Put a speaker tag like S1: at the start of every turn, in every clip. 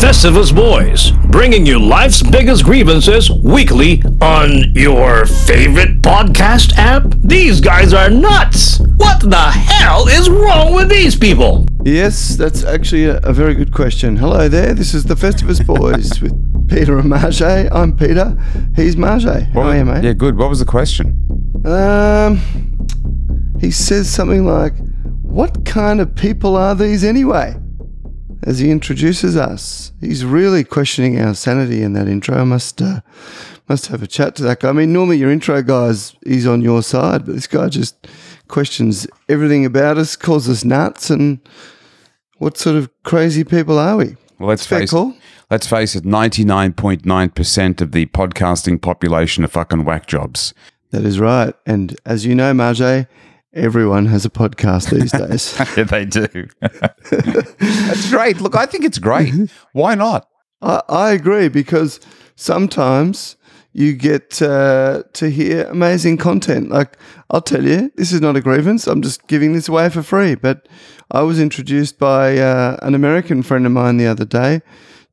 S1: Festivus Boys, bringing you life's biggest grievances weekly on your favorite podcast app. These guys are nuts. What the hell is wrong with these people?
S2: Yes, that's actually a, a very good question. Hello there, this is the Festivus Boys with Peter and Maje. I'm Peter, he's Maje. How are you, mate?
S3: Yeah, good. What was the question?
S2: Um, he says something like, What kind of people are these anyway? As he introduces us, he's really questioning our sanity in that intro. I must, uh, must have a chat to that guy. I mean, normally your intro guy's he's on your side, but this guy just questions everything about us, calls us nuts, and what sort of crazy people are we?
S3: Well, let's
S2: Fair
S3: face
S2: call.
S3: it. Let's face it. Ninety-nine point nine percent of the podcasting population are fucking whack jobs.
S2: That is right. And as you know, Maje, everyone has a podcast these days.
S3: yeah, they do. That's great. Look, I think it's great. Why not?
S2: I, I agree because sometimes you get uh, to hear amazing content. Like, I'll tell you, this is not a grievance. I'm just giving this away for free. But I was introduced by uh, an American friend of mine the other day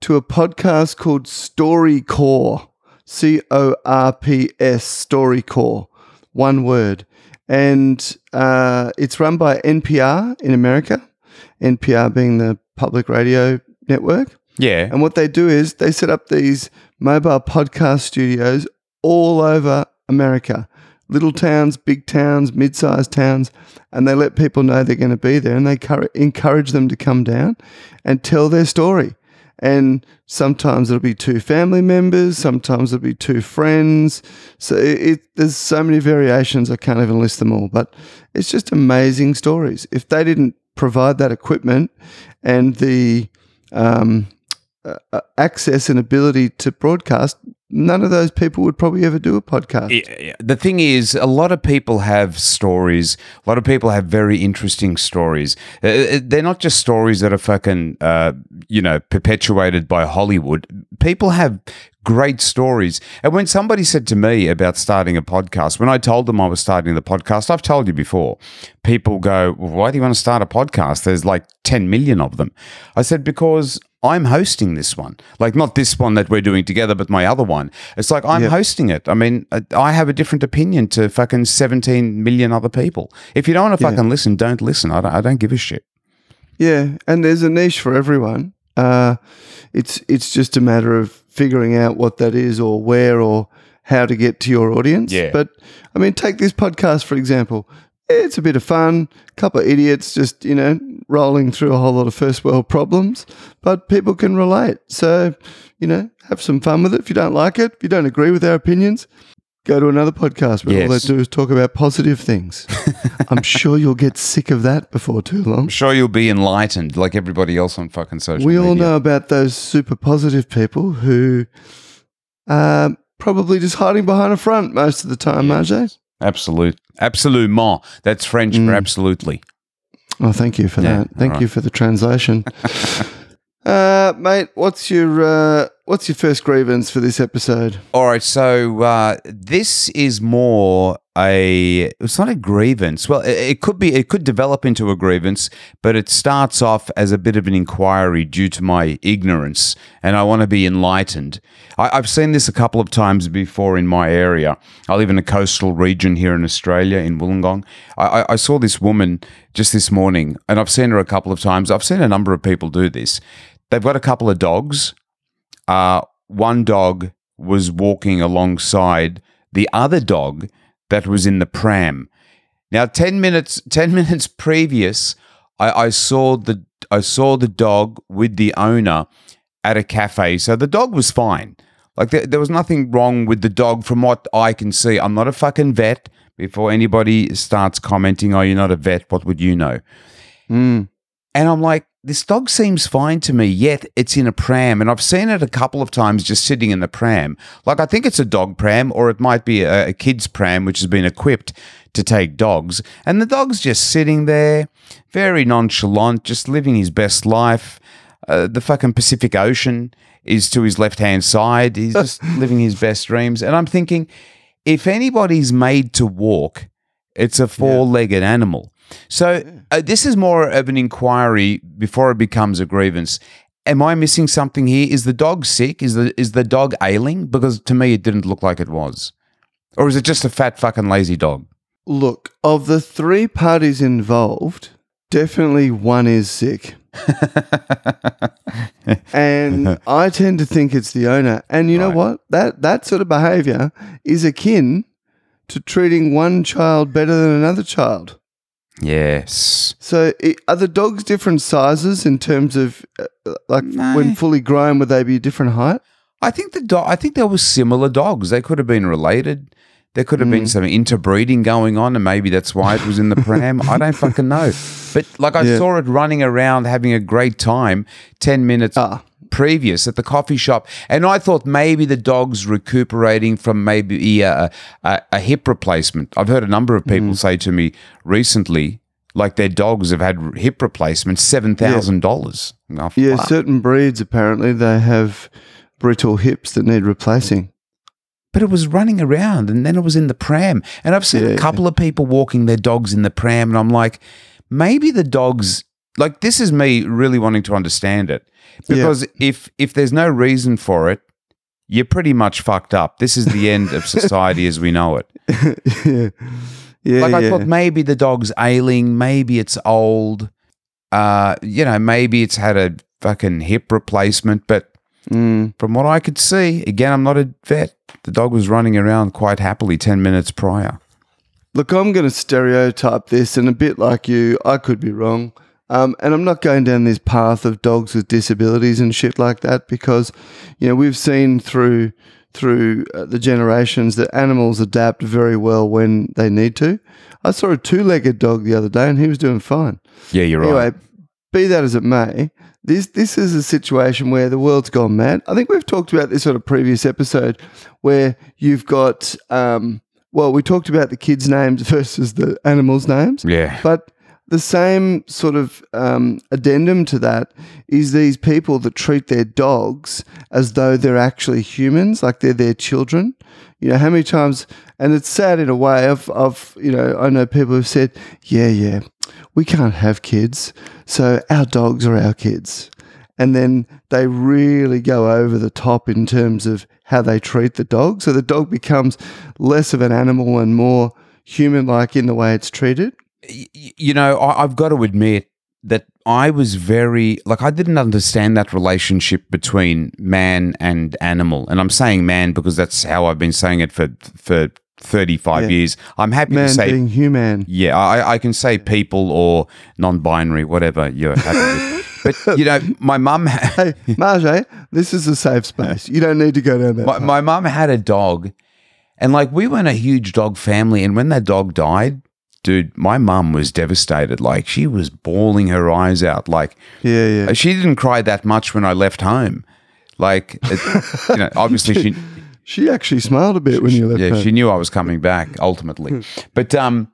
S2: to a podcast called StoryCorps. C O R P S, StoryCorps. One word. And uh, it's run by NPR in America, NPR being the public radio network.
S3: Yeah.
S2: And what they do is they set up these mobile podcast studios all over America. Little towns, big towns, mid sized towns, and they let people know they're going to be there and they encourage them to come down and tell their story. And sometimes it'll be two family members, sometimes it'll be two friends. So it, it, there's so many variations, I can't even list them all. But it's just amazing stories. If they didn't provide that equipment and the um, uh, access and ability to broadcast, none of those people would probably ever do a podcast.
S3: Yeah, The thing is, a lot of people have stories. A lot of people have very interesting stories. Uh, uh, They're not just stories that are fucking, uh, you know, perpetuated by Hollywood. People have great stories. And when somebody said to me about starting a podcast, when I told them I was starting the podcast, I've told you before, people go, well, why do you want to start a podcast? There's like 10 million of them. I said, because I'm hosting this one. Like, not this one that we're doing together, but my other one. It's like I'm
S2: Yep.
S3: hosting it. I mean, I have a different opinion to fucking 17 million other people. If you don't want to
S2: Yeah.
S3: fucking listen, don't listen. I don't, I don't give a shit.
S2: Yeah, and there's a niche for everyone. Uh, it's it's just a matter of figuring out what that is, or where, or how to get to your audience.
S3: Yeah.
S2: But I mean, take this podcast for example. It's a bit of fun. a couple of idiots just you know rolling through a whole lot of first world problems, but people can relate. So you know, have some fun with it. If you don't like it, if you don't agree with our opinions. Go to another podcast where all they do is talk about positive things. I'm sure you'll get sick of that before too long.
S3: I'm sure you'll be enlightened like everybody else on fucking social
S2: We
S3: media.
S2: all know about those super positive people who are probably just hiding behind a front most of the time, Maje.
S3: Absolute. Absolument. That's French
S2: Mm.
S3: for absolutely.
S2: Oh, thank you for
S3: Yeah,
S2: that. Thank
S3: all
S2: you for the translation. uh, mate, what's your uh, what's your first grievance for this episode?
S3: All right, so uh, this is more a. It's not a grievance. Well, it, it could be. It could develop into a grievance, but it starts off as a bit of an inquiry due to my ignorance, and I want to be enlightened. I, I've seen this a couple of times before in my area. I live in a coastal region here in Australia, in Wollongong. I, I, I saw this woman just this morning, and I've seen her a couple of times. I've seen a number of people do this. They've got a couple of dogs uh, one dog was walking alongside the other dog that was in the pram. Now, ten minutes, ten minutes previous, I, I saw the I saw the dog with the owner at a cafe. So the dog was fine. Like there, there was nothing wrong with the dog from what I can see. I'm not a fucking vet. Before anybody starts commenting, "Oh, you're not a vet," what would you know?
S2: Mm.
S3: And I'm like, this dog seems fine to me, yet it's in a pram. And I've seen it a couple of times just sitting in the pram. Like, I think it's a dog pram, or it might be a, a kid's pram, which has been equipped to take dogs. And the dog's just sitting there, very nonchalant, just living his best life. Uh, the fucking Pacific Ocean is to his left hand side. He's just living his best dreams. And I'm thinking, if anybody's made to walk, it's a four legged animal. So uh, this is more of an inquiry before it becomes a grievance. am I missing something here? Is the dog sick? Is the is the dog ailing? Because to me, it didn't look like it was. Or is it just a fat fucking lazy dog?
S2: Look, of the three parties involved, definitely one is sick. and I tend to think it's the owner. And you know what? That that sort of behavior is akin to treating one child better than another child.
S3: Yes.
S2: So, i are the dogs different sizes in terms of uh, like
S3: No.
S2: when fully grown? Would they be a different height?
S3: I think the dog. I think there were similar dogs. They could have been related. There could have been some interbreeding going on, and maybe that's why it was in the pram. I don't fucking know. But like I
S2: Yeah.
S3: saw it running around, having a great time. Ten minutes
S2: Ah.
S3: Previous at the coffee shop, and I thought maybe the dog's recuperating from maybe a, a, a hip replacement. I've heard a number of people mm. say to me recently, like their dogs have had hip replacements, seven thousand dollars.
S2: Yeah, certain breeds apparently they have brittle hips that need replacing.
S3: but it was running around and then it was in the pram. And I've seen
S2: Yeah.
S3: a couple of people walking their dogs in the pram, and I'm like, maybe the dogs like this is me really wanting to understand it. Because if if there's no reason for it, you're pretty much fucked up. This is the end of society as we know it.
S2: yeah, yeah,
S3: Like I
S2: yeah.
S3: thought maybe the dog's ailing, maybe it's old, uh, you know, maybe it's had a fucking hip replacement, but
S2: Mm.
S3: from what I could see, again, I'm not a vet. The dog was running around quite happily 10 minutes prior.
S2: Look, I'm going to stereotype this, and a bit like you, I could be wrong. Um, and I'm not going down this path of dogs with disabilities and shit like that because, you know, we've seen through through uh, the generations that animals adapt very well when they need to. I saw a two-legged dog the other day, and he was doing fine.
S3: Yeah, you're right.
S2: anyway,
S3: right.
S2: be that as it may, this this is a situation where the world's gone mad. I think we've talked about this on a previous episode where you've got um, well, we talked about the kids' names versus the animals' names.
S3: Yeah.
S2: But the same sort of um, addendum to that is these people that treat their dogs as though they're actually humans, like they're their children. You know, how many times, and it's sad in a way, I've, I've, you know, I know people who've said, yeah, yeah, we can't have kids, so our dogs are our kids. And then they really go over the top in terms of how they treat the dog. So the dog becomes less of an animal and more human like in the way it's treated.
S3: You know, I, I've got to admit that I was very, like, I didn't understand that relationship between man and animal. And I'm saying man because that's how I've been saying it for, for 35
S2: Yeah.
S3: years. I'm happy
S2: Man
S3: to say
S2: being human.
S3: Yeah, I, I can say people or non-binary, whatever you're happy with. But you know, my mum,
S2: Hey, Maje, eh? this is a safe space. You don't need to go down that.
S3: my, my mum had a dog, and like we weren't a huge dog family. And when that dog died, dude, my mum was devastated. Like she was bawling her eyes out. Like
S2: yeah, yeah.
S3: she didn't cry that much when I left home. Like, it, you know, obviously she.
S2: She actually smiled a bit when you left.
S3: yeah,
S2: home.
S3: she knew I was coming back ultimately. but um,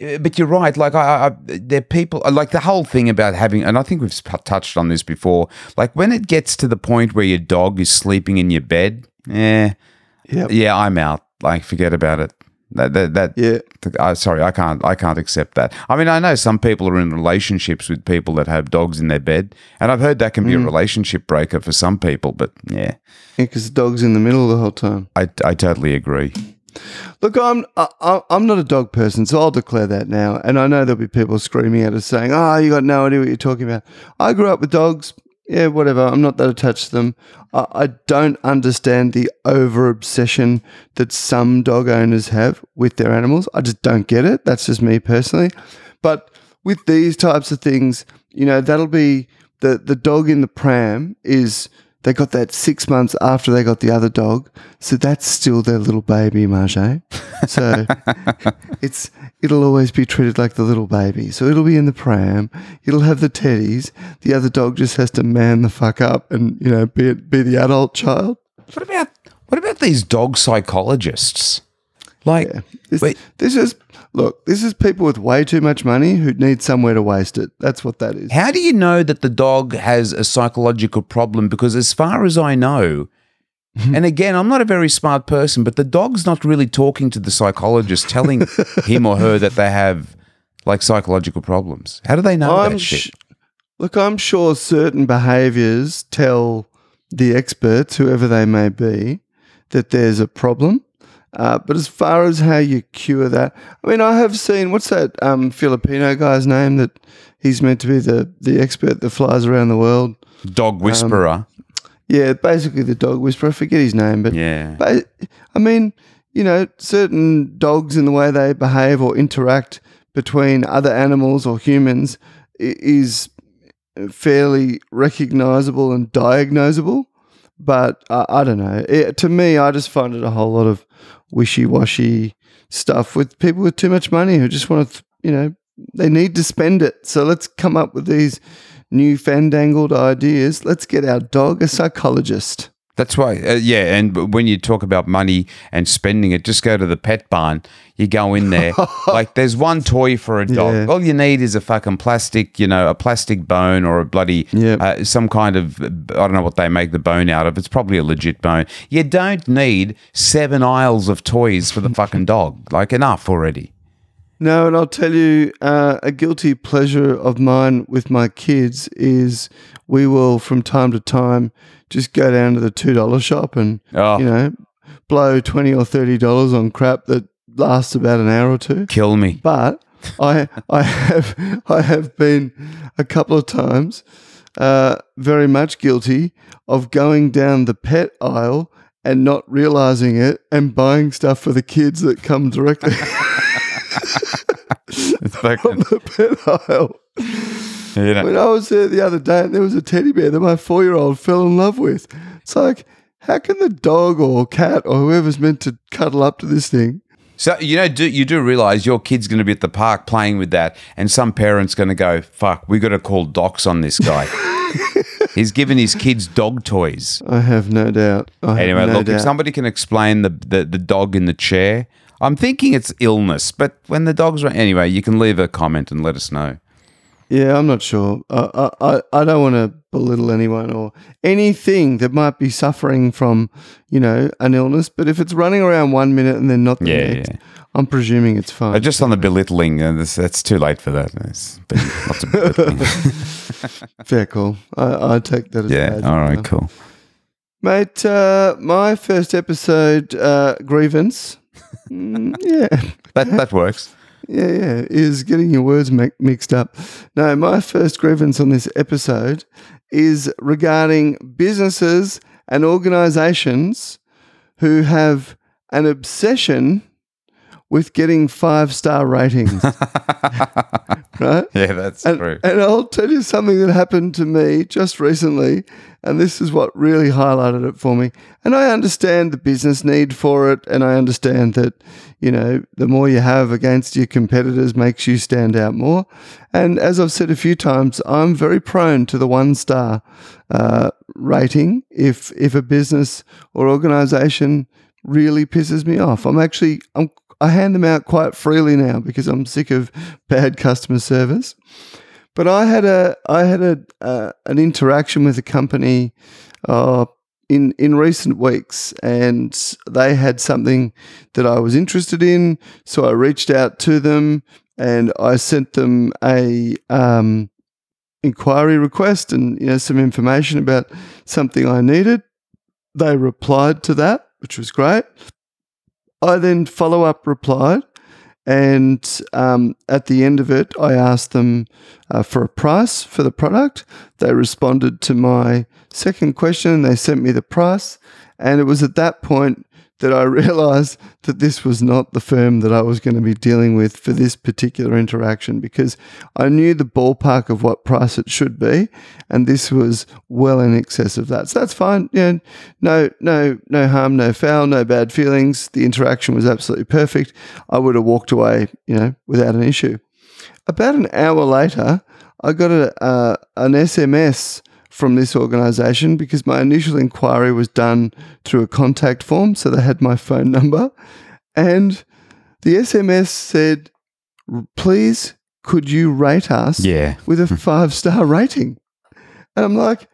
S3: uh, but you're right. Like I, I, there are people like the whole thing about having, and I think we've touched on this before. Like when it gets to the point where your dog is sleeping in your bed, yeah,
S2: Yep.
S3: yeah, I'm out. Like forget about it. That that, that
S2: Yeah.
S3: I uh, sorry, I can't. I can't accept that. I mean, I know some people are in relationships with people that have dogs in their bed, and I've heard that can be a mm. relationship breaker for some people. But yeah,
S2: because the dog's in the middle the whole time.
S3: I, I totally agree.
S2: Look, I'm I, I- I'm not a dog person, so I'll declare that now. And I know there'll be people screaming at us saying, "Oh, you got no idea what you're talking about." I grew up with dogs. Yeah, whatever. I'm not that attached to them. I, I don't understand the over obsession that some dog owners have with their animals. I just don't get it. That's just me personally. But with these types of things, you know, that'll be the the dog in the pram is they got that six months after they got the other dog, so that's still their little baby, Maje. Eh? So it's it'll always be treated like the little baby. So it'll be in the pram. It'll have the teddies. The other dog just has to man the fuck up and you know be be the adult child.
S3: What about what about these dog psychologists? Like,
S2: This,
S3: Wait.
S2: this is look. This is people with way too much money who need somewhere to waste it. That's what that is.
S3: how do you know that the dog has a psychological problem? Because as far as I know, and again, I'm not a very smart person, but the dog's not really talking to the psychologist, telling him or her that they have like psychological problems. How do they know
S2: I'm
S3: that
S2: sh-
S3: shit?
S2: Look, I'm sure certain behaviors tell the experts, whoever they may be, that there's a problem. Uh, but as far as how you cure that, I mean, I have seen what's that um, Filipino guy's name that he's meant to be the, the expert that flies around the world.
S3: Dog whisperer.
S2: Yeah, basically the dog whisperer. I forget his name, but
S3: yeah.
S2: but I mean, you know, certain dogs in the way they behave or interact between other animals or humans is fairly recognizable and diagnosable. But uh, I don't know. It, to me, I just find it a whole lot of wishy-washy stuff with people with too much money who just want to, you know, they need to spend it. So let's come up with these new fandangled ideas. Let's get our dog a psychologist.
S3: That's why, uh, yeah. And when you talk about money and spending it, just go to the pet barn. You go in there, like there's one toy for a dog.
S2: Yeah.
S3: All you need is a fucking plastic, you know, a plastic bone or a bloody,
S2: Yep.
S3: uh, some kind of, I don't know what they make the bone out of. It's probably a legit bone. You don't need seven aisles of toys for the fucking dog. Like enough already.
S2: No, and I'll tell you uh, a guilty pleasure of mine with my kids is we will from time to time just go down to the two dollar shop and
S3: Oh.
S2: you know blow twenty or thirty dollars on crap that lasts about an hour or two.
S3: Kill me.
S2: But I I have I have been a couple of times uh, very much guilty of going down the pet aisle and not realizing it and buying stuff for the kids that come directly
S3: Fucking,
S2: the pet aisle.
S3: you know.
S2: When I was there the other day and there was a teddy bear that my four year old fell in love with. It's like, how can the dog or cat or whoever's meant to cuddle up to this thing?
S3: So you know, do you do realize your kid's going to be at the park playing with that, and some parents going to go, "Fuck, we got to call DOCS on this guy." He's giving his kids dog toys.
S2: I have no doubt. I
S3: Anyway,
S2: no
S3: look,
S2: doubt.
S3: if somebody can explain the, the the dog in the chair, I'm thinking it's illness. But when the dog's right, anyway, you can leave a comment and let us know.
S2: Yeah, I'm not sure. I, I, I- don't want to belittle anyone or anything that might be suffering from, you know, an illness. But if it's running around one minute and then not the
S3: Yeah,
S2: next,
S3: yeah.
S2: I'm presuming it's fine.
S3: Uh, just on the belittling, uh, that's, that's too late for that. Lots of belittling.
S2: Fair call. I, I take that as
S3: yeah,
S2: bad.
S3: all right, cool.
S2: Mate, uh, my first episode uh, grievance, mm, yeah,
S3: That that works.
S2: yeah, yeah, is getting your words mi- mixed up. No, my first grievance on this episode is regarding businesses and organizations who have an obsession with getting five star ratings, right?
S3: Yeah, that's
S2: And,
S3: true.
S2: and I'll tell you something that happened to me just recently, and this is what really highlighted it for me. And I understand the business need for it, and I understand that, you know, the more you have against your competitors makes you stand out more. And as I've said a few times, I'm very prone to the one star uh, rating if if a business or organization really pisses me off. I'm actually I'm I hand them out quite freely now because I'm sick of bad customer service. But I had a I had a uh, an interaction with a company uh, in in recent weeks, and they had something that I was interested in. So I reached out to them and I sent them a um, inquiry request and you know some information about something I needed. They replied to that, which was great. I then follow up replied, and um, at the end of it, I asked them uh, for a price for the product. They responded to my second question they sent me the price. And it was at that point that I realized that this was not the firm that I was going to be dealing with for this particular interaction because I knew the ballpark of what price it should be, and this was well in excess of that. So that's fine. Yeah, no, no, no harm, no foul, no bad feelings. The interaction was absolutely perfect. I would have walked away, you know, without an issue. About an hour later, I got a, uh, an SMS from this organization because my initial inquiry was done through a contact form. So they had my phone number. And the SMS said, please, could you rate us
S3: Yeah.
S2: with a five star rating? And I'm like,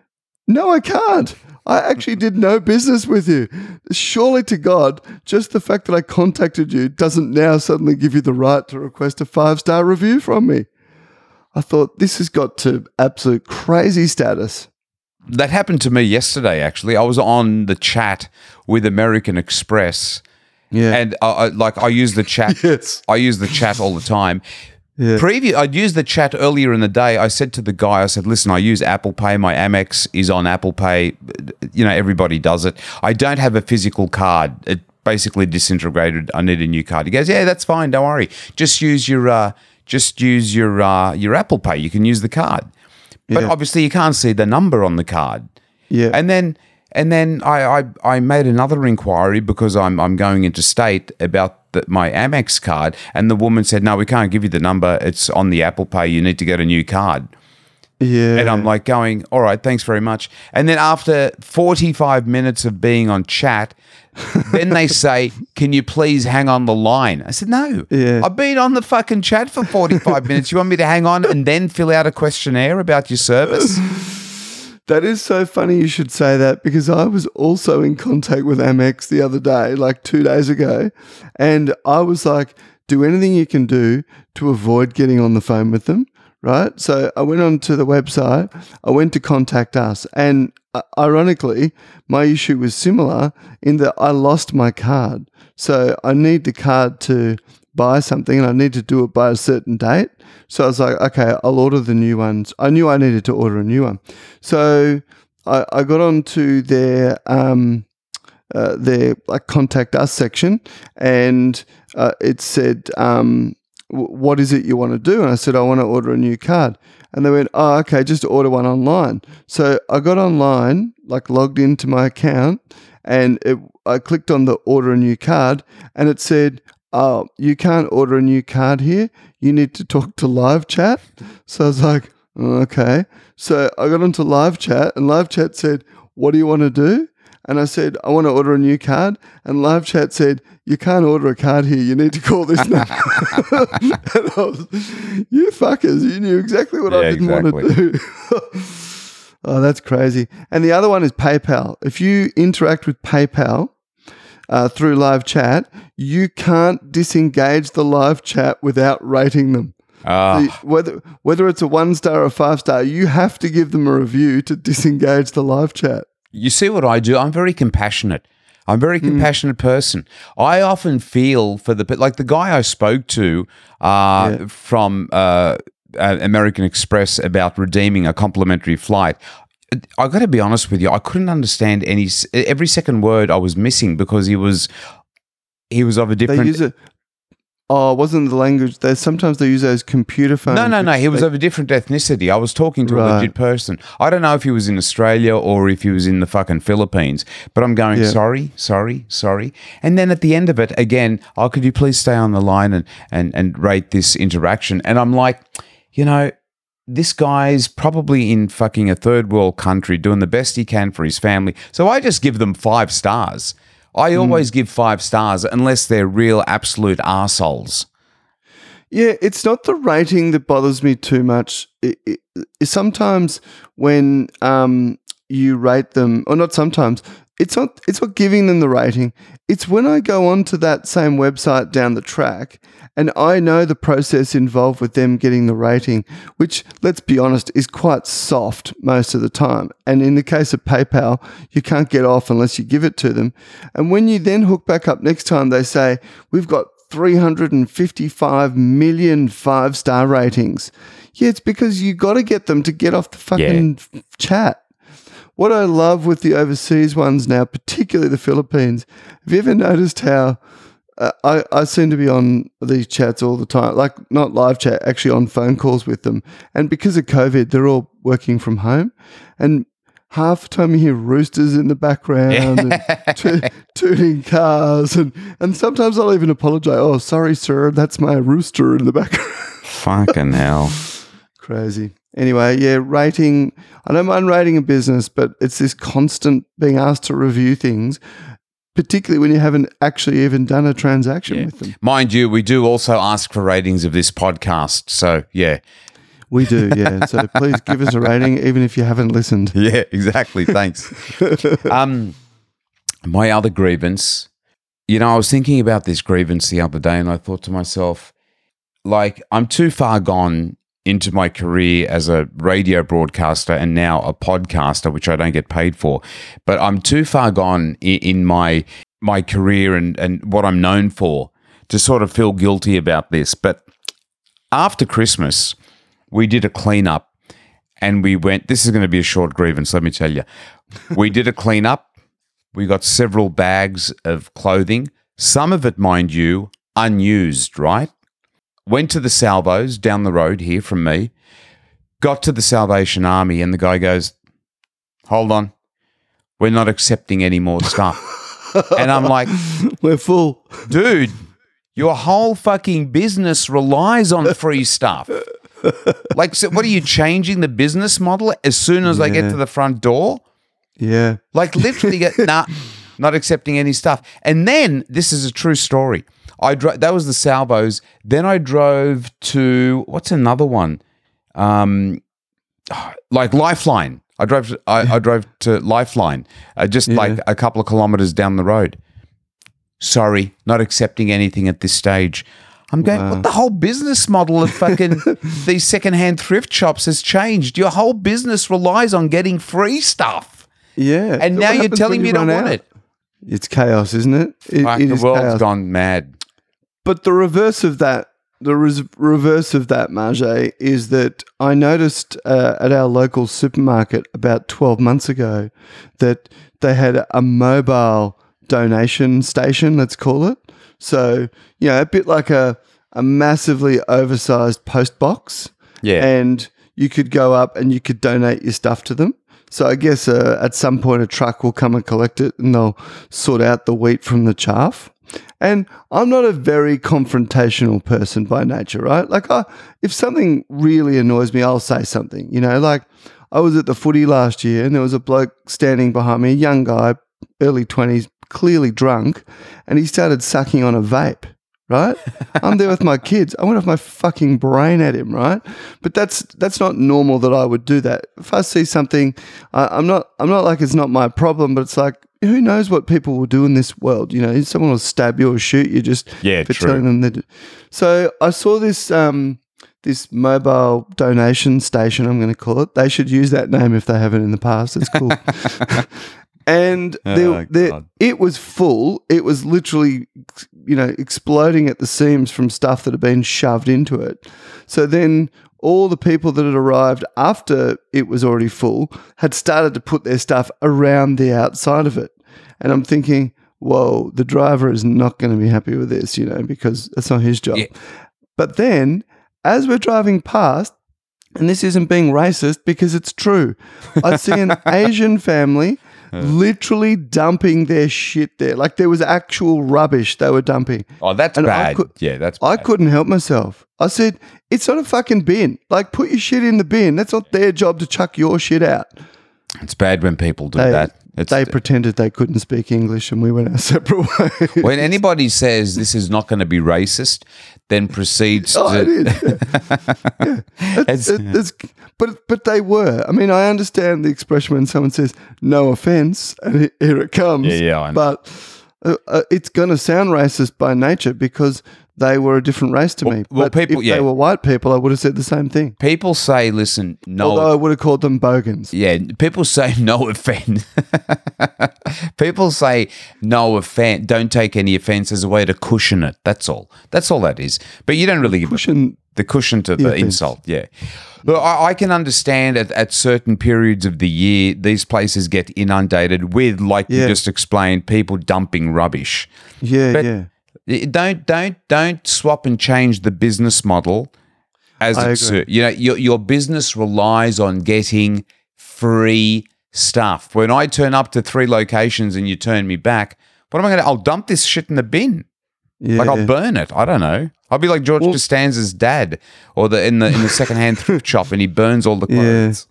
S2: no, I can't. I actually did no business with you. Surely to God, just the fact that I contacted you doesn't now suddenly give you the right to request a five star review from me. I thought this has got to absolute crazy status.
S3: That happened to me yesterday. Actually, I was on the chat with American Express,
S2: Yeah.
S3: and I, I, like I use the chat.
S2: Yes.
S3: I use the chat all the time.
S2: Yeah.
S3: Previous, I'd used the chat earlier in the day. I said to the guy, I said, "Listen, I use Apple Pay. My Amex is on Apple Pay. You know, everybody does it. I don't have a physical card. It basically disintegrated. I need a new card." He goes, "Yeah, that's fine. Don't worry. Just use your, uh, just use your, uh, your Apple Pay. You can use the card, but
S2: Yeah.
S3: obviously you can't see the number on the card."
S2: yeah.
S3: And then and then I, I, I made another inquiry because I'm I'm going into state about the, my Amex card, and the woman said, "No, we can't give you the number. It's on the Apple Pay. You need to get a new card."
S2: Yeah.
S3: And I'm like going, "All right, thanks very much." And then after 45 minutes of being on chat, then they say, "Can you please hang on the line?" I said, "No,
S2: Yeah.
S3: I've been on the fucking chat for 45 minutes. You want me to hang on and then fill out a questionnaire about your service?"
S2: That is so funny you should say that because I was also in contact with Amex the other day, like two days ago. And I was like, do anything you can do to avoid getting on the phone with them. Right. So I went onto the website, I went to contact us. And uh, ironically, my issue was similar in that I lost my card. So I need the card to buy something and I need to do it by a certain date. So I was like, okay, I'll order the new ones. I knew I needed to order a new one. So I, I got onto their um, uh, their like contact us section, and uh, it said, um, "What is it you want to do?" And I said, "I want to order a new card." And they went, "Oh, okay, just order one online." So I got online, like logged into my account, and it, I clicked on the order a new card, and it said, "Oh, you can't order a new card here. You need to talk to live chat." So I was like, "Oh, "Okay." So I got onto live chat, and live chat said, "What do you want to do?" And I said, I want to order a new card. And live chat said, You can't order a card here. You need to call this number. and I was, you fuckers, you knew exactly what I
S3: Yeah,
S2: didn't want to do. oh, that's crazy. And the other one is PayPal. If you interact with PayPal uh, through live chat, you can't disengage the live chat without rating them.
S3: Ah.
S2: The- whether whether it's a one star or five star, you have to give them a review to disengage the live chat.
S3: You see what I do? I'm very compassionate. I'm a
S2: Hmm.
S3: very compassionate person. I often feel for the like the guy I spoke to uh,
S2: Yeah.
S3: from uh, American Express about redeeming a complimentary flight. I got to be honest with you. I couldn't understand any every second word I was missing because he was he was of a
S2: They
S3: different.
S2: use it. Oh, it wasn't the language. They sometimes they use those computer phones.
S3: No, no, no. He was
S2: they-
S3: of a different ethnicity. I was talking to a legit person. I don't know if he was in Australia or if he was in the fucking Philippines, but I'm going,
S2: Yeah.
S3: sorry, sorry, sorry. And then at the end of it, again, oh, could you please stay on the line and, and, and rate this interaction? And I'm like, you know, this guy's probably in fucking a third world country doing the best he can for his family. So I just give them five stars. I
S2: Hmm.
S3: always give five stars unless they're real absolute arseholes.
S2: Yeah, it's not the rating that bothers me too much. It, it, it- sometimes when um, you rate them, or not sometimes, it's not. It's not giving them the rating. It's when I go onto that same website down the track, and I know the process involved with them getting the rating, which, let's be honest, is quite soft most of the time. And in the case of PayPal, you can't get off unless you give it to them. And when you then hook back up next time, they say we've got 355 million five star ratings. Yeah, it's because you got to get them to get off the fucking f- chat. What I love with the overseas ones now, particularly the Philippines, have you ever noticed how uh, I, I seem to be on these chats all the time, like not live chat, actually on phone calls with them. And because of COVID, they're all working from home. And half the time you hear roosters in the background and to- tooting cars. And, and sometimes I'll even apologize. Oh, sorry, sir. That's my rooster in the background.
S3: Fucking hell.
S2: Crazy. Anyway, yeah, rating. I don't mind rating a business, but it's this constant being asked to review things, particularly when you haven't actually even done a transaction with them.
S3: Mind you, we do also ask for ratings of this podcast. So, yeah.
S2: We do, yeah. so please give us a rating, even if you haven't listened.
S3: Yeah, exactly. Thanks. um, my other grievance, you know, I was thinking about this grievance the other day and I thought to myself, like, I'm too far gone into my career as a radio broadcaster and now a podcaster, which I don't get paid for. But I'm too far gone in, my my career and, and what I'm known for to sort of feel guilty about this. But after Christmas, we did a cleanup and we went, this is going to be a short grievance, let me tell you. We did a cleanup. We got several bags of clothing, some of it, mind you, unused, right? Went to the Salvos down the road here from me, got to the Salvation Army, and the guy goes, Hold on, we're not accepting any more stuff. and I'm like,
S2: We're full.
S3: dude, your whole fucking business relies on free stuff. Like, so what are you changing the business model as soon as I get to the front door?
S2: Yeah.
S3: Like, literally, get, nah, not accepting any stuff. And then this is a true story. I drove. That was the Salvos. Then I drove to what's another one? Um, like Lifeline. I drove. To, I, I drove to Lifeline, uh, just like a couple of kilometers down the road. Sorry, not accepting anything at this stage. I'm going. What the whole business model of fucking these secondhand thrift shops has changed. Your whole business relies on getting free stuff,
S2: Yeah.
S3: and now you're telling me you don't
S2: run
S3: want it.
S2: It's chaos, isn't it? It,
S3: Fuck,
S2: it
S3: the
S2: is
S3: world's
S2: chaos.
S3: gone mad.
S2: But the reverse of that, the res- reverse of that, Maje, is that I noticed uh, at our local supermarket about 12 months ago that they had a mobile donation station, let's call it. So, you know, a bit like a, a massively oversized post box.
S3: Yeah.
S2: And you could go up and you could donate your stuff to them. So I guess uh, at some point a truck will come and collect it and they'll sort out the wheat from the chaff. And I'm not a very confrontational person by nature, right? Like, I, if something really annoys me, I'll say something. You know, like I was at the footy last year and there was a bloke standing behind me, a young guy, early 20s, clearly drunk, and he started sucking on a vape. Right, I'm there with my kids. I went off my fucking brain at him. Right, but that's that's not normal that I would do that. If I see something, I, I'm not I'm not like it's not my problem, but it's like who knows what people will do in this world? You know, someone will stab you or shoot you just
S3: Yeah,
S2: for
S3: true.
S2: telling them that. So I saw this um, this mobile donation station. I'm going to call it. They should use that name if they haven't in the past. It's cool. and
S3: Oh,
S2: it was full. It was literally, you know, exploding at the seams from stuff that had been shoved into it. So then all the people that had arrived after it was already full had started to put their stuff around the outside of it. And I'm thinking, whoa, the driver is not going to be happy with this, you know, because that's not his job.
S3: Yeah.
S2: But then as we're driving past, and this isn't being racist because it's true, I see an Asian family literally dumping their shit there. Like there was actual rubbish they were dumping.
S3: Oh, that's
S2: And
S3: bad.
S2: could-
S3: yeah, that's
S2: I
S3: bad.
S2: couldn't help myself. I said, it's not a fucking bin. Like, put your shit in the bin. That's not their job to chuck your shit out.
S3: It's bad when people do
S2: They,
S3: that. It's,
S2: they pretended they couldn't speak English and we went our separate ways.
S3: when anybody says this is not going to be racist, then proceeds
S2: Oh,
S3: to.
S2: it is. Yeah. It's-
S3: It's-
S2: it- it's- but but they were. I mean, I understand the expression when someone says "no offense" and here it comes.
S3: Yeah, yeah, I know.
S2: But uh, uh, it's going to sound racist by nature because they were a different race to me.
S3: well,
S2: but
S3: people-
S2: if
S3: yeah.
S2: they were white people, I would have said the same thing.
S3: People say, listen, no.
S2: Although I would have called them bogans.
S3: yeah, people say no offense. people say no offense. Don't take any offense as a way to cushion it. That's all. That's all that is. But you don't really give
S2: Cushion.
S3: the cushion to the
S2: offense.
S3: insult. Yeah. Look, I, I can understand at, at certain periods of the year, these places get inundated with, like you just explained, people dumping rubbish.
S2: Yeah,
S3: But-
S2: yeah.
S3: Don't don't don't swap and change the business model as
S2: I
S3: it's
S2: agree.
S3: you know your your business relies on getting free stuff. When I turn up to three locations and you turn me back, what am I going to? I'll dump this shit in the bin.
S2: Yeah,
S3: Like I'll burn it. I don't know. I'll be like George Costanza's dad, or the in the in the secondhand thrift shop, and he burns all the
S2: Yeah.
S3: clothes.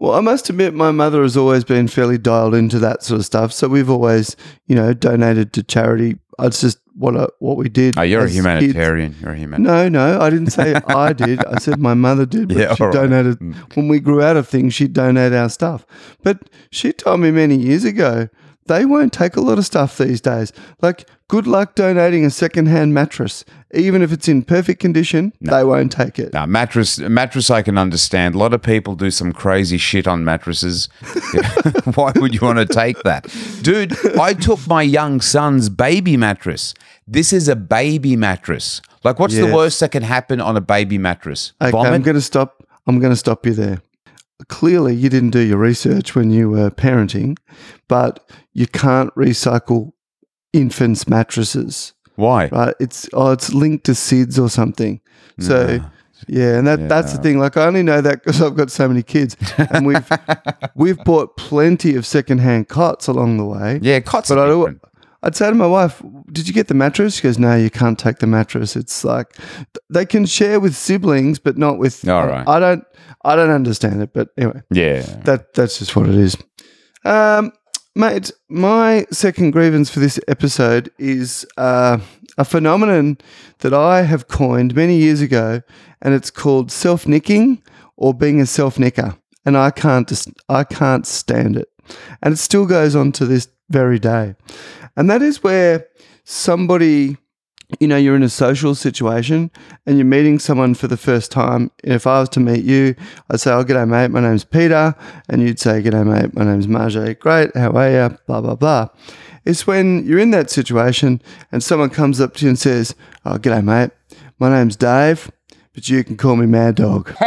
S2: Well, I must admit, my mother has always been fairly dialed into that sort of stuff. So we've always, you know, donated to charity. It's just what I, what we did.
S3: Oh, you're a
S2: as kids.
S3: humanitarian. You're a humanitarian.
S2: No, no, I didn't say I did. I said my mother did. But
S3: Yeah,
S2: she
S3: right.
S2: donated mm. when we grew out of things. She'd donate our stuff. But she told me many years ago they won't take a lot of stuff these days. Like, good luck donating a secondhand mattress. Even if it's in perfect condition, they won't take it.
S3: Now, mattress, mattress, I can understand. A lot of people do some crazy shit on mattresses. Why would you want to take that, dude? I took my young son's baby mattress. This is a baby mattress. Like, what's the worst that can happen on a baby mattress?
S2: Okay, I'm going to stop. I'm going to stop you there. Clearly, you didn't do your research when you were parenting, but you can't recycle infants' mattresses,
S3: Why?
S2: right? It's oh, it's linked to SIDS or something. So yeah, and that that's the thing. Like I only know that because I've got so many kids, and we've we've bought plenty of secondhand cots along the way.
S3: Yeah, cots
S2: But I
S3: different.
S2: I'd say to my wife, "Did you get the mattress?" She goes, "No, you can't take the mattress. It's like they can share with siblings, but not with."
S3: All right.
S2: I don't. I don't understand it, but anyway,
S3: Yeah.
S2: that that's just what it is. Um, mate, my second grievance for this episode is uh, a phenomenon that I have coined many years ago, and it's called self nicking or being a self nicker, and I can't just I can't stand it, and it still goes on to this very day, and that is where somebody you know, you're in a social situation and you're meeting someone for the first time. If I was to meet you, I'd say, Oh, g'day, mate. My name's Peter. And you'd say, G'day, mate. My name's Maje. Great. How are you? Blah, blah, blah. It's when you're in that situation and someone comes up to you and says, Oh, g'day, mate. My name's Dave, but you can call me Mad Dog.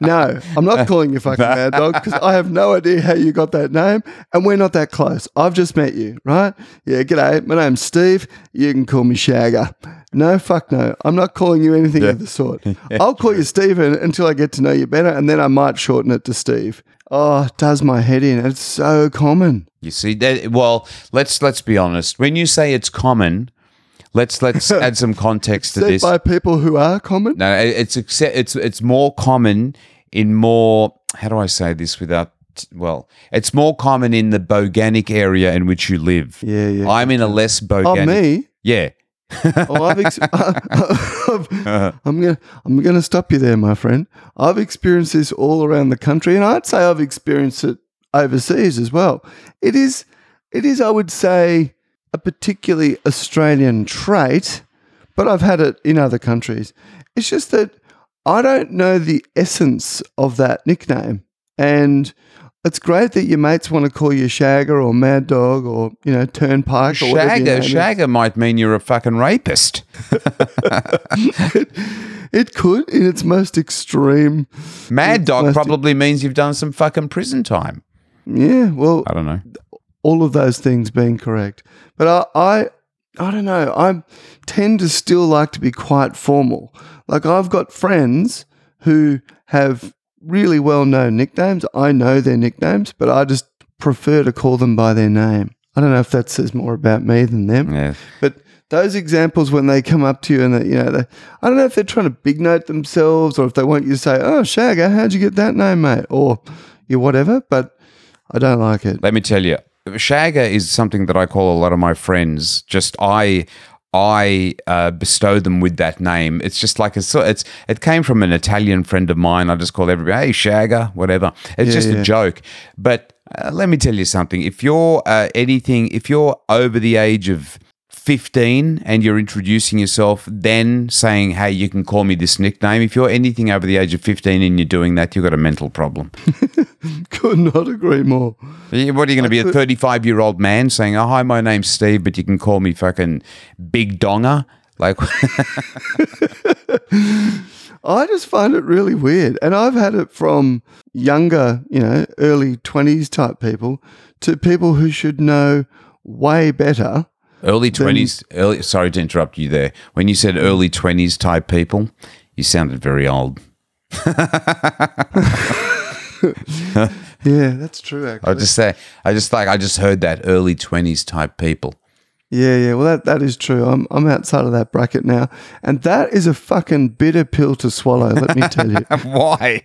S2: no, I'm not calling you fucking Mad Dog because I have no idea how you got that name and we're not that close. I've just met you, right? Yeah, g'day. My name's Steve. You can call me Shagger. No, fuck no. I'm not calling you anything of the sort. I'll call you Stephen until I get to know you better and then I might shorten it to Steve. Oh, it does my head in. It's so common.
S3: You see that? Well, let's let's be honest. When you say it's common, let's let's add some context to this.
S2: by people who are common.
S3: No, it's it's it's more common in more. How do I say this without? Well, it's more common in the Boganic area in which you live.
S2: Yeah, yeah.
S3: I'm in a less boganic.
S2: Oh, me?
S3: Yeah.
S2: Oh, I've ex- I've- uh-huh. I'm gonna I'm gonna stop you there, my friend. I've experienced this all around the country, and I'd say I've experienced it overseas as well. It is it is, I would say, a particularly Australian trait, but I've had it in other countries. It's just that I don't know the essence of that nickname, and it's great that your mates want to call you Shagger or Mad Dog or you know Turnpike or whatever
S3: Shagger,
S2: is.
S3: Shagger might mean you're a fucking rapist.
S2: It could, in its most extreme.
S3: Mad Dog probably means you've done some fucking prison time.
S2: Yeah, well,
S3: I don't know.
S2: all of those things being correct, but I, I, I don't know. I tend to still like to be quite formal. Like I've got friends who have really well-known nicknames. I know their nicknames, but I just prefer to call them by their name. I don't know if that says more about me than them.
S3: Yeah.
S2: But those examples when they come up to you and they, you know, they, I don't know if they're trying to big note themselves or if they want you to say, "Oh, Shagger, how'd you get that name, mate?" or you whatever. But I don't like it.
S3: Let me tell you, Shagger is something that I call a lot of my friends. Just I, I uh, bestow them with that name. It's just like a it's it came from an Italian friend of mine. I just call everybody, hey Shagger, whatever. It's
S2: Yeah,
S3: just
S2: yeah.
S3: a joke. But uh, let me tell you something. If you're uh, anything, if you're over the age of 15 and you're introducing yourself, then saying, hey, you can call me this nickname. If you're anything over the age of 15 and you're doing that, you've got a mental problem.
S2: Could not agree more.
S3: What are you going to be, a 35 year old man saying, oh, hi, my name's Steve, but you can call me fucking Big Donger? Like,
S2: I just find it really weird. And I've had it from younger, you know, early 20s type people to people who should know way better.
S3: Early 20s, early, sorry to interrupt you there. When you said early 20s type people, you sounded very old.
S2: Yeah, that's true, Actually, I
S3: just say, I just like, I just heard that early 20s type people.
S2: Yeah, yeah. Well, that, that is true. I'm, I'm outside of that bracket now. And that is a fucking bitter pill to swallow, let me tell you.
S3: Why?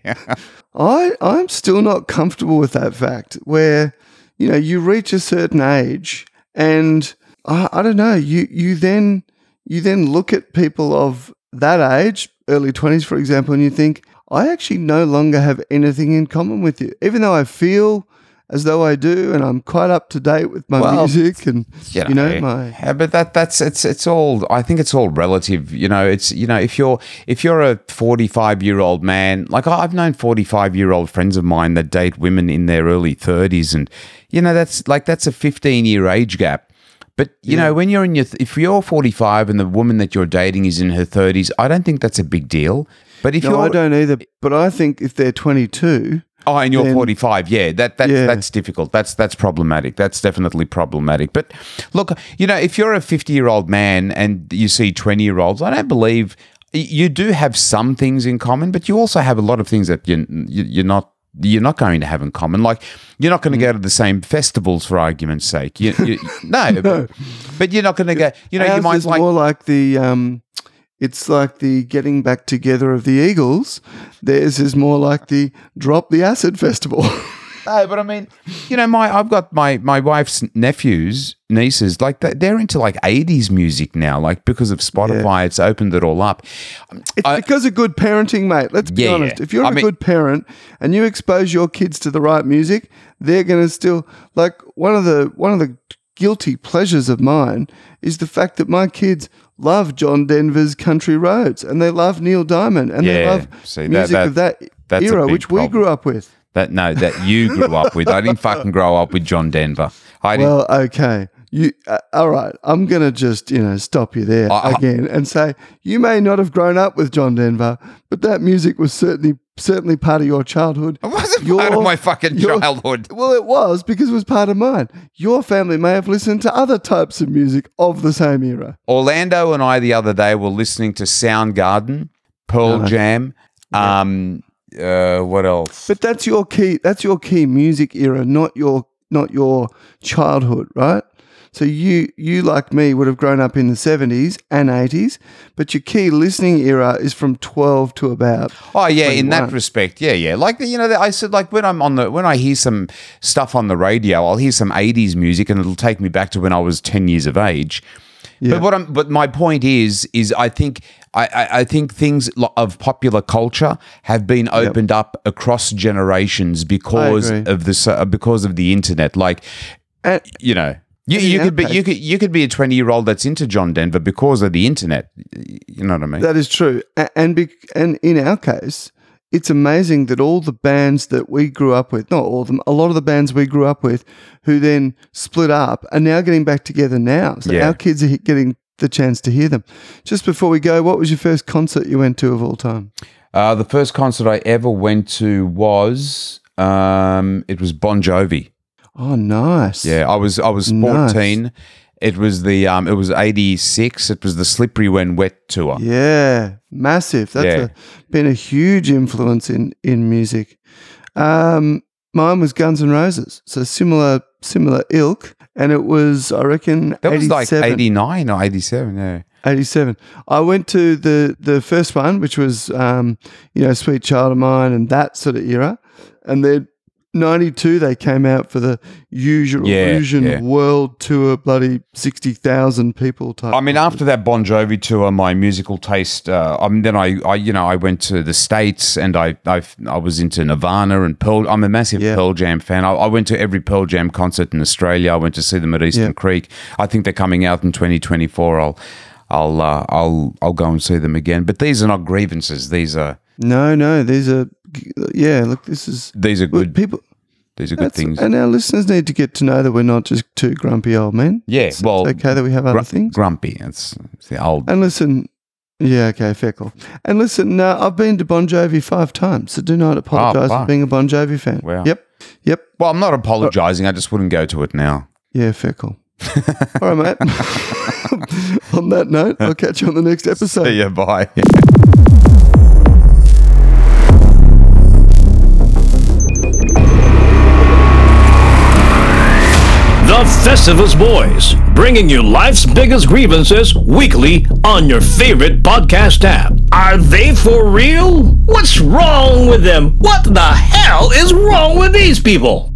S2: I I'm still not comfortable with that fact where you know you reach a certain age and I, I don't know you you then you then look at people of that age early 20s for example and you think I actually no longer have anything in common with you even though I feel as though I do, and I'm quite up to date with my
S3: Well,
S2: music and you know, my
S3: Yeah, but that that's it's it's all I think it's all relative. You know, it's you know if you're if you're a 45 year old man, like I've known 45 year old friends of mine that date women in their early 30s, and you know that's like that's a 15 year age gap. But you know, when you're in your if you're 45 and the woman that you're dating is in her 30s, I don't think that's a big deal. But if
S2: no,
S3: you're
S2: I don't either. But I think if they're 22,
S3: Oh, and you're
S2: then-
S3: 45. Yeah, that, that
S2: Yeah.
S3: that's difficult. That's that's problematic. That's definitely problematic. But look, you know, if you're a 50 year old man and you see 20 year olds, I don't believe you do have some things in common, but you also have a lot of things that you, you you're not. You're not going to have in common. Like you're not going to go to the same festivals for argument's sake. You, you, no, But, but you're not going to go. You know, you
S2: ours
S3: might
S2: is
S3: like
S2: more like the um, it's like the getting back together of the Eagles. Theirs is more like the drop the acid festival.
S3: No, but I mean, you know, my I've got my my wife's nephews, nieces, like they- they're into like '80s music now, like because of Spotify, it's opened it all up.
S2: Um, it's
S3: I-
S2: because of good parenting, mate. Let's be honest.
S3: yeah.
S2: If you're
S3: I
S2: a
S3: mean-
S2: good parent and you expose your kids to the right music, they're going to still like one of the one of the guilty pleasures of mine is the fact that my kids love John Denver's Country Roads and they love Neil Diamond and they love
S3: see,
S2: music
S3: that-
S2: of that era, which we grew up with.
S3: That no, that you grew up with. I didn't fucking grow up with John Denver. I didn't.
S2: Well, okay. You uh, all right? I'm gonna just you know stop you there
S3: I- I-
S2: again and say you may not have grown up with John Denver, but that music was certainly certainly part of your childhood.
S3: it wasn't
S2: your-
S3: part of my fucking
S2: your-
S3: childhood.
S2: Well, it was because it was part of mine. Your family may have listened to other types of music of the same era.
S3: Orlando and I the other day were listening to Soundgarden, Pearl. Jam. Um, uh, what else?
S2: But that's your key. That's your key music era, not your not your childhood, right? So you you like me would have grown up in the seventies and eighties, but your key listening era is from twelve to about.
S3: Oh yeah, in that respect, yeah, yeah. Like you know, I said, like when I'm on the when I hear some stuff on the radio, I'll hear some '80s music, and it'll take me back to when I was ten years of age.
S2: Yeah.
S3: But what I'm, but my point is, is I think I, I, I think things of popular culture have been opened up across generations because of the so- because of the internet. Like
S2: And,
S3: you know. You, you could be you could you could be a twenty year old that's into John Denver because of the internet. You know what I mean?
S2: That is true, A- and be, and in our case, it's amazing that all the bands that we grew up with, not all of them, a lot of the bands we grew up with, who then split up, are now getting back together now. So
S3: Yeah.
S2: our kids are getting the chance to hear them. Just before we go, what was your first concert you went to of all time?
S3: Uh, the first concert I ever went to was um, it was Bon Jovi.
S2: Oh, nice.
S3: Yeah, I was I was
S2: Nice.
S3: It was the um, it was eighty six. It was the Slippery When Wet tour.
S2: Yeah, massive. That's
S3: Yeah.
S2: a, been a huge influence in in music. Um, mine was Guns N' Roses, so similar similar ilk, and it was I reckon
S3: That was like eighty nine or eighty seven. Yeah.
S2: 87. I went to the the first one, which was um, you know, Sweet Child of Mine and that sort of era. And then 92 they came out for the usual
S3: Yeah,
S2: Illusion
S3: yeah.
S2: World Tour, bloody 60,000 people type.
S3: I mean, after that Bon Jovi tour, my musical taste. Uh, I mean, then I, I, you know, I went to the states and I, I, I was into Nirvana and Pearl. I'm a massive
S2: Yeah.
S3: Pearl Jam fan. I, I went to every Pearl Jam concert in Australia. I went to see them at Eastern. Creek. I think they're coming out in 2024. I'll, I'll, uh, I'll, I'll go and see them again. But these are not grievances. These are,
S2: no, no, these are yeah, look, this is
S3: these are good.
S2: people
S3: These are good things.
S2: And our listeners need to get to know that we're not just two grumpy old men.
S3: Yeah,
S2: It's,
S3: well,
S2: it's okay that we have other
S3: Gru-
S2: things.
S3: Grumpy. It's, it's the old.
S2: And listen, yeah, okay, fair call. And listen, uh, I've been to Bon Jovi five times, so do not apologise
S3: wow.
S2: for being a Bon Jovi fan.
S3: Wow.
S2: Yep, yep,
S3: Well, I'm not apologizing. I just wouldn't go to it now.
S2: yeah, fair call. All right, mate. on that note, I'll catch you on the next episode.
S3: See ya. Bye.
S1: The Festivus Boys, bringing you life's biggest grievances weekly on your favorite podcast app. Are they for real? What's wrong with them? What the hell is wrong with these people?